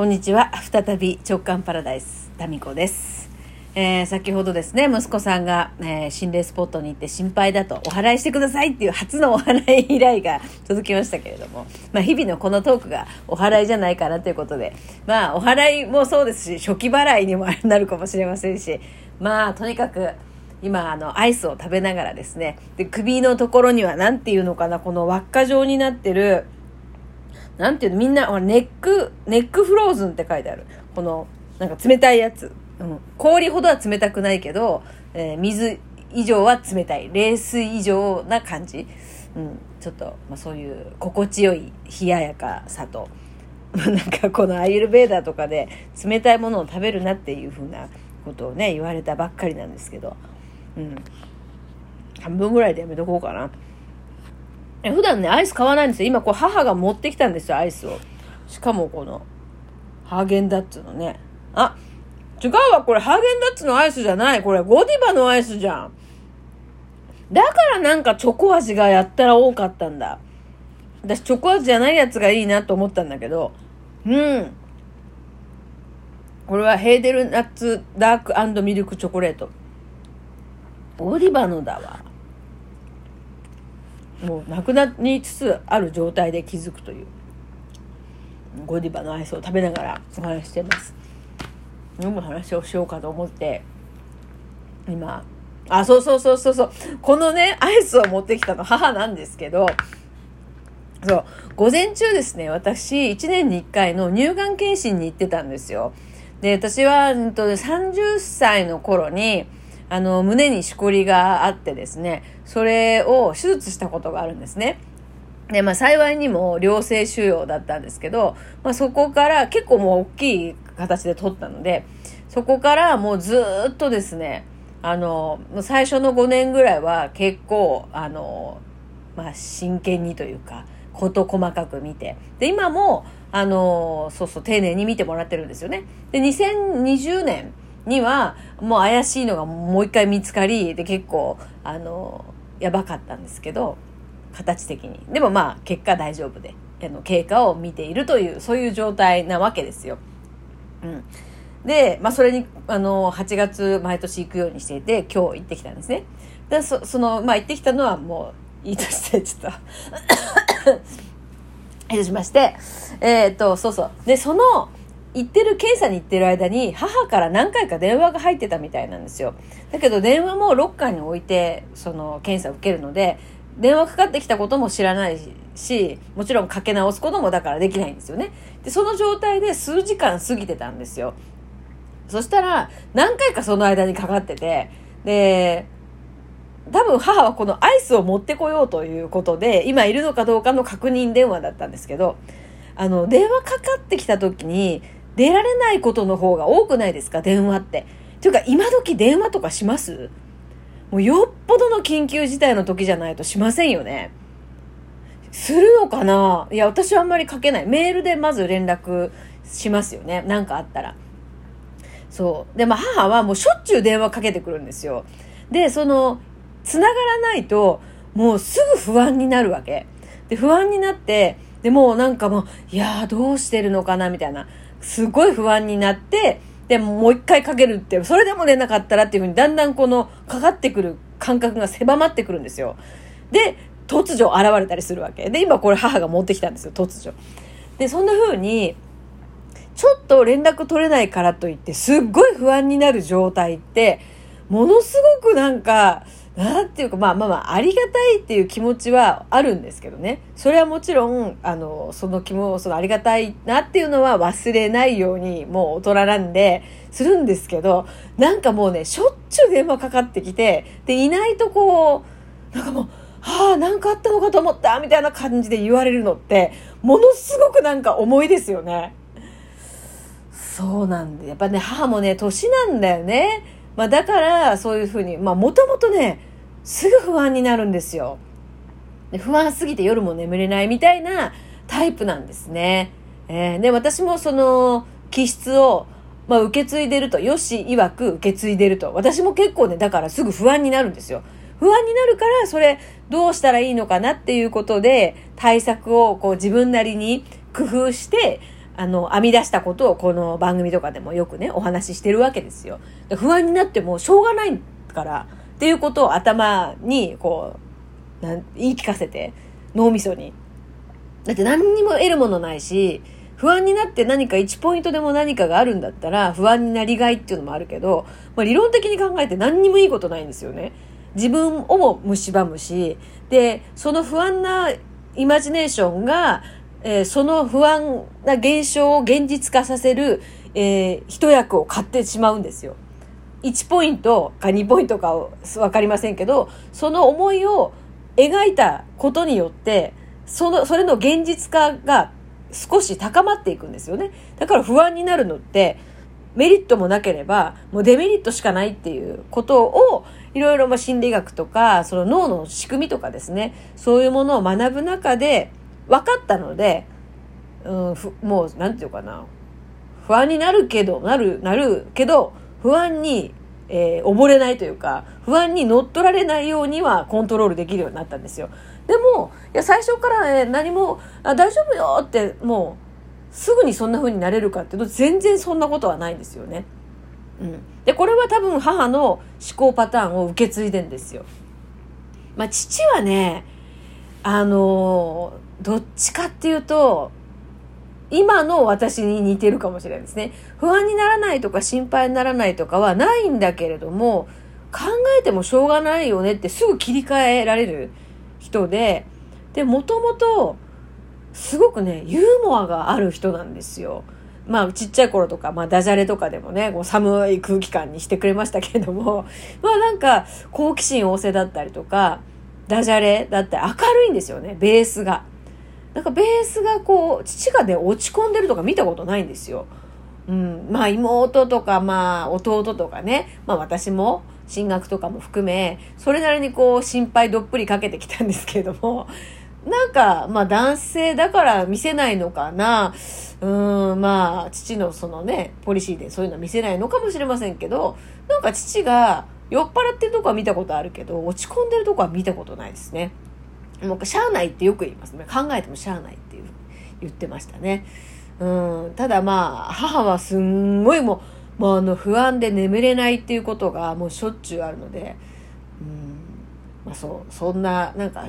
こんにちは。再び直感パラダイス、タミコです。えー先ほどですね、息子さんが、えー心霊スポットに行って心配だと、お祓いしてくださいっていう初のお祓い依頼が 届きましたけれども、まあ日々のこのトークがお祓いじゃないかなということで、まあお祓いもそうですし、初期払いにもなるかもしれませんし、まあとにかく、今あのアイスを食べながらですねで首のところには何ていうのかなこの輪っか状になってるなんていうのみんなネックネックフローズンって書いてある。このなんか冷たいやつ、うん、氷ほどは冷たくないけど、えー水以上は冷たい。冷水以上な感じ、うん、ちょっと、まあ、そういう心地よい冷ややかさと。なんかこのアイルベーダーとかで冷たいものを食べるなっていうふうなことをね言われたばっかりなんですけど、うん、半分ぐらいでやめとこうかな。普段ね、アイス買わないんですよ。今、こう、母が持ってきたんですよ、アイスを。しかも、この、ハーゲンダッツのね。あ、違うわ、これ、ハーゲンダッツのアイスじゃない。これ、ゴディバのアイスじゃん。だからなんかチョコ味がやったら多かったんだ。私、チョコ味じゃないやつがいいなと思ったんだけど、うん。これはヘーデルナッツダークミルクチョコレート。ゴディバのだわ。もうなくなりつつある状態で気づくという。ゴディバのアイスを食べながらお話してます。飲む話をしようかと思って今あそうそうそうそうそう。このねアイスを持ってきたの母なんですけどそう午前中ですね私1年に1回の乳がん検診に行ってたんですよ。で私は、うんと、30歳の頃にあの胸にしこりがあってですねそれを手術したことがあるんですね。でまあ幸いにも良性腫瘍だったんですけど、まあ、そこから結構もう大きい形で取ったのでそこからもうずっとですねあの最初の5年ぐらいは結構あの、まあ、真剣にというか事細かく見て。で今もあのそうそう丁寧に見てもらってるんですよね。で2020年にはもう怪しいのがもう一回見つかりで結構あのやばかったんですけど形的にでもまあ結果大丈夫であの経過を見ているというそういう状態なわけですよ。うん、で、まあ、それにあの8月毎年行くようにしていて今日行ってきたんですね。でそそのまあ行ってきたのはもういいとしてちょっと 失礼しましてえーっとそうそうでその行ってる検査に行ってる間に母から何回か電話が入ってたみたいなんですよ。だけど電話もロッカーに置いてその検査を受けるので電話かかってきたことも知らないしもちろんかけ直すこともだからできないんですよね。でその状態で数時間過ぎてたんですよ。そしたら何回かその間にかかっててで多分母はこのアイスを持ってこようということで今いるのかどうかの確認電話だったんですけどあの電話かかってきた時に出られないことの方が多くないですか？電話って。というか今時電話とかします？もうよっぽどの緊急事態の時じゃないとしませんよね。するのかな？いや私はあんまりかけない。メールでまず連絡しますよね。なんかあったら。そう。で、まあ母はもうしょっちゅう電話かけてくるんですよ。で、その、繋がらないと、もうすぐ不安になるわけ。で、不安になって、で、もなんかもう、いやーどうしてるのかなみたいな。すごい不安になって、で、もう一回かけるって、それでも出なかったらっていうふうに、だんだんこの、かかってくる感覚が狭まってくるんですよ。で、突如現れたりするわけ。で、今これ母が持ってきたんですよ、突如。で、そんな風に、ちょっと連絡取れないからといって、すっごい不安になる状態って、ものすごくなんか、なんていうか、まあまあまあ、ありがたいっていう気持ちはあるんですけどね。それはもちろん、あの、その気も、そのありがたいなっていうのは忘れないように、もう大人なんで、するんですけど、なんかもうね、しょっちゅう電話かかってきて、で、いないとこう、なんかもう、はあ、なんかあったのかと思ったみたいな感じで言われるのって、ものすごくなんか重いですよね。そうなんで、やっぱね、母もね、年なんだよね。まあだから、そういうふうに、まあもともとね、すぐ不安になるんですよ。で不安すぎて夜も眠れないみたいなタイプなんですね。えーで、私もその気質を、まあ、受け継いでると、よし曰く受け継いでると。私も結構ね、だからすぐ不安になるんですよ。不安になるから、それどうしたらいいのかなっていうことで、対策をこう自分なりに工夫して、あの、編み出したことをこの番組とかでもよくね、お話ししてるわけですよ。不安になってもしょうがないから、っていうことを頭に、こう、なん言い聞かせて、脳みそに。だって何にも得るものないし、不安になって何か1ポイントでも何かがあるんだったら不安になりがいっていうのもあるけど、まあ、理論的に考えて何にもいいことないんですよね。自分をも蝕むし、で、その不安なイマジネーションが、えー、その不安な現象を現実化させる、えー、一役を買ってしまうんですよ。1ポイントか2ポイントかわかりませんけど、その思いを描いたことによって、その、それの現実化が少し高まっていくんですよね。だから不安になるのって、メリットもなければ、もうデメリットしかないっていうことを、いろいろま心理学とか、その脳の仕組みとかですね、そういうものを学ぶ中で分かったので、うん、もう、なんていうかな、不安になるけど、なる、なるけど、不安に、えー、溺れないというか、不安に乗っ取られないようにはコントロールできるようになったんですよ。でも、いや、最初から、ね、何も、あ大丈夫よって、もう、すぐにそんな風になれるかっていうと、全然そんなことはないんですよね。うん。で、これは多分母の思考パターンを受け継いでんですよ。まあ、父はね、あのどっちかっていうと、今の私に似てるかもしれないですね。不安にならないとか心配にならないとかはないんだけれども、考えてもしょうがないよねってすぐ切り替えられる人で、で、もともと、すごくね、ユーモアがある人なんですよ。まあ、ちっちゃい頃とか、まあ、ダジャレとかでもね、こう寒い空気感にしてくれましたけれども、まあなんか、好奇心旺盛だったりとか、ダジャレだって明るいんですよね、ベースが。なんかベースがこう、父がね、落ち込んでるとか見たことないんですよ。うん。まあ妹とか、まあ弟とかね、まあ私も、進学とかも含め、それなりにこう心配どっぷりかけてきたんですけれども、なんか、まあ男性だから見せないのかな。うん、まあ父のそのね、ポリシーでそういうの見せないのかもしれませんけど、なんか父が酔っ払ってるとこは見たことあるけど、落ち込んでるとこは見たことないですね。もうしゃあないってよく言いますね。考えてもしゃあないっていう言ってましたね。うん、ただまあ、母はすんごいもう、もうあの不安で眠れないっていうことがもうしょっちゅうあるので、うん、まあそう、そんな、なんか、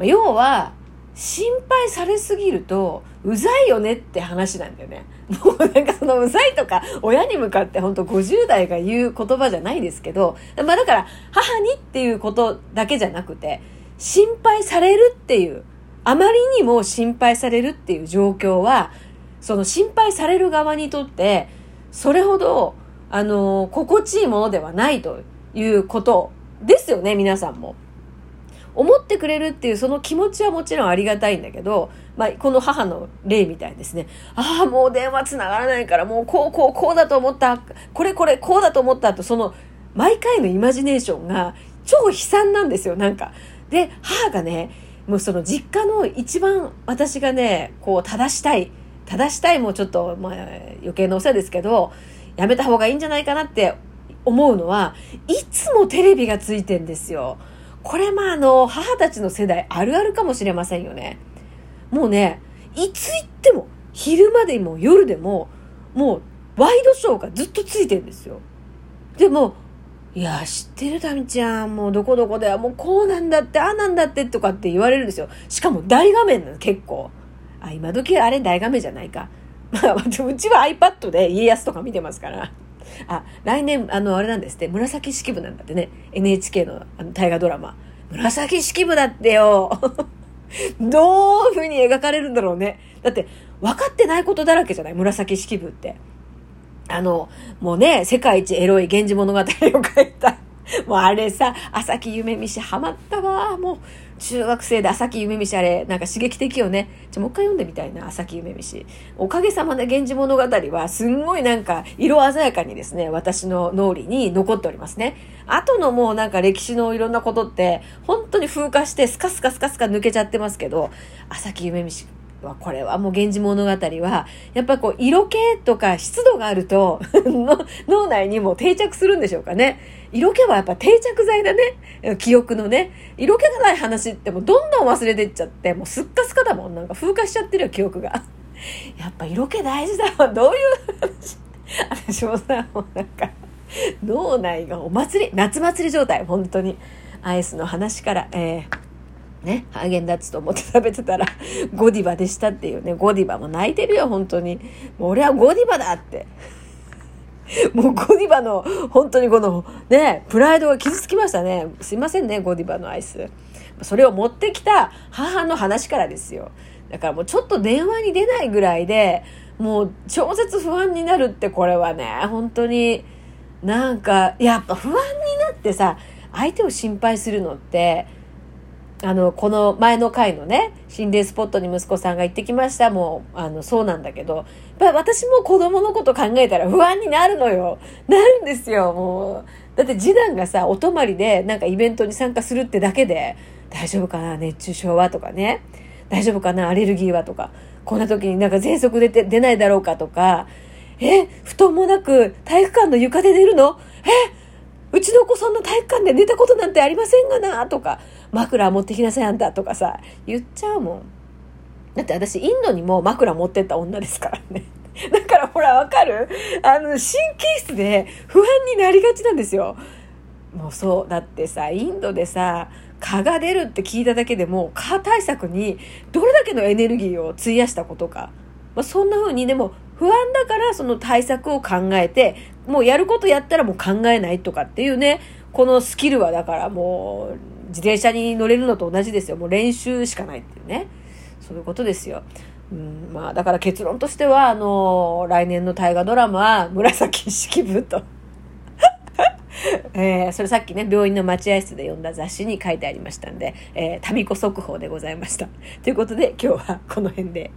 要は、心配されすぎると、うざいよねって話なんだよね。もうなんかそのうざいとか、親に向かって本当50代が言う言葉じゃないですけど、まあだから、母にっていうことだけじゃなくて、心配されるっていう、あまりにも心配されるっていう状況は、その心配される側にとって、それほど、あの、心地いいものではないということですよね、皆さんも。思ってくれるっていうその気持ちはもちろんありがたいんだけど、まあ、この母の例みたいですね。ああ、もう電話つながらないから、もうこう、こう、こうだと思った。これこれ、こうだと思ったと、その、毎回のイマジネーションが超悲惨なんですよ、なんか。で、母がね、もうその実家の一番私がね、こう正したい。正したいもうちょっと、まあ、余計なお世話ですけど、やめた方がいいんじゃないかなって思うのは、いつもテレビがついてんですよ。これまああの、母たちの世代あるあるかもしれませんよね。もうね、いつ行っても、昼間でも夜でも、もう、ワイドショーがずっとついてんですよ。でも、いや、知ってるタミちゃん。もうどこどこではもうこうなんだって、ああなんだってとかって言われるんですよ。しかも大画面なの、結構。あ、今時あれ大画面じゃないか。まあ、うちは iPad で家康とか見てますから。あ、来年、あの、あれなんですって、紫式部なんだってね。NHK のあの大河ドラマ。紫式部だってよ。どういう風に描かれるんだろうね。だって、分かってないことだらけじゃない？紫式部って。あの、もうね、世界一エロい源氏物語を書いた。もうあれさ、朝木夢見しハマったわ。もう、中学生で朝木夢見しあれ、なんか刺激的よね。じゃ、もう一回読んでみたいな、朝木夢見し。おかげさまで源氏物語は、すんごいなんか、色鮮やかにですね、私の脳裏に残っておりますね。後のもうなんか歴史のいろんなことって、本当に風化して、スカスカスカスカ抜けちゃってますけど、朝木夢見しこれはもう源氏物語は、やっぱこう、色気とか湿度があると 脳内にも定着するんでしょうかね。色気はやっぱ定着剤だね。記憶のね。色気がない話ってもうどんどん忘れてっちゃって、もうすっかすかだもん。なんか風化しちゃってるよ、記憶が。やっぱ色気大事だわどういう話？私もさもうなんか脳内がお祭り夏祭り状態本当にアイスの話からえー、ねハーゲンダッツと思って食べてたら ゴディバでしたっていうねゴディバも泣いてるよ本当に。もう俺はゴディバだって。もうゴディバの本当にこのねプライドが傷つきましたね。すいませんねゴディバのアイス。それを持ってきた母の話からですよ。だからもうちょっと電話に出ないぐらいでもう超絶不安になるってこれはね本当に。なんかやっぱ不安になってさ相手を心配するのってあのこの前の回のね心霊スポットに息子さんが行ってきました。もうあのそうなんだけど。やっぱ私も子供のこと考えたら不安になるのよ。なるんですよもう。だって次男がさお泊まりでなんかイベントに参加するってだけで大丈夫かな熱中症は？とかね。大丈夫かなアレルギーは？とか。こんな時になんか喘息出て出ないだろうか？とか。え布団もなく体育館の床で寝るの？えうちの子そんな体育館で寝たことなんてありませんがな？とか。枕持ってきなさいあんたとかさ言っちゃうもん。だって私インドにも枕持ってった女ですからね。だからほらわかる？あの神経質で不安になりがちなんですよ。もうそうだってさインドでさ蚊が出るって聞いただけでも蚊対策にどれだけのエネルギーを費やしたことか、まあ、そんな風にでも不安だからその対策を考えてもうやることやったらもう考えないとかっていうねこのスキルはだからもう自転車に乗れるのと同じですよもう練習しかないっていうねそういうことですよ。うんまあ、だから結論としてはあの来年の大河ドラマは紫式部と えー、それさっきね、病院の待合室で読んだ雑誌に書いてありましたんで、えー、民子速報でございました。ということで、今日はこの辺で。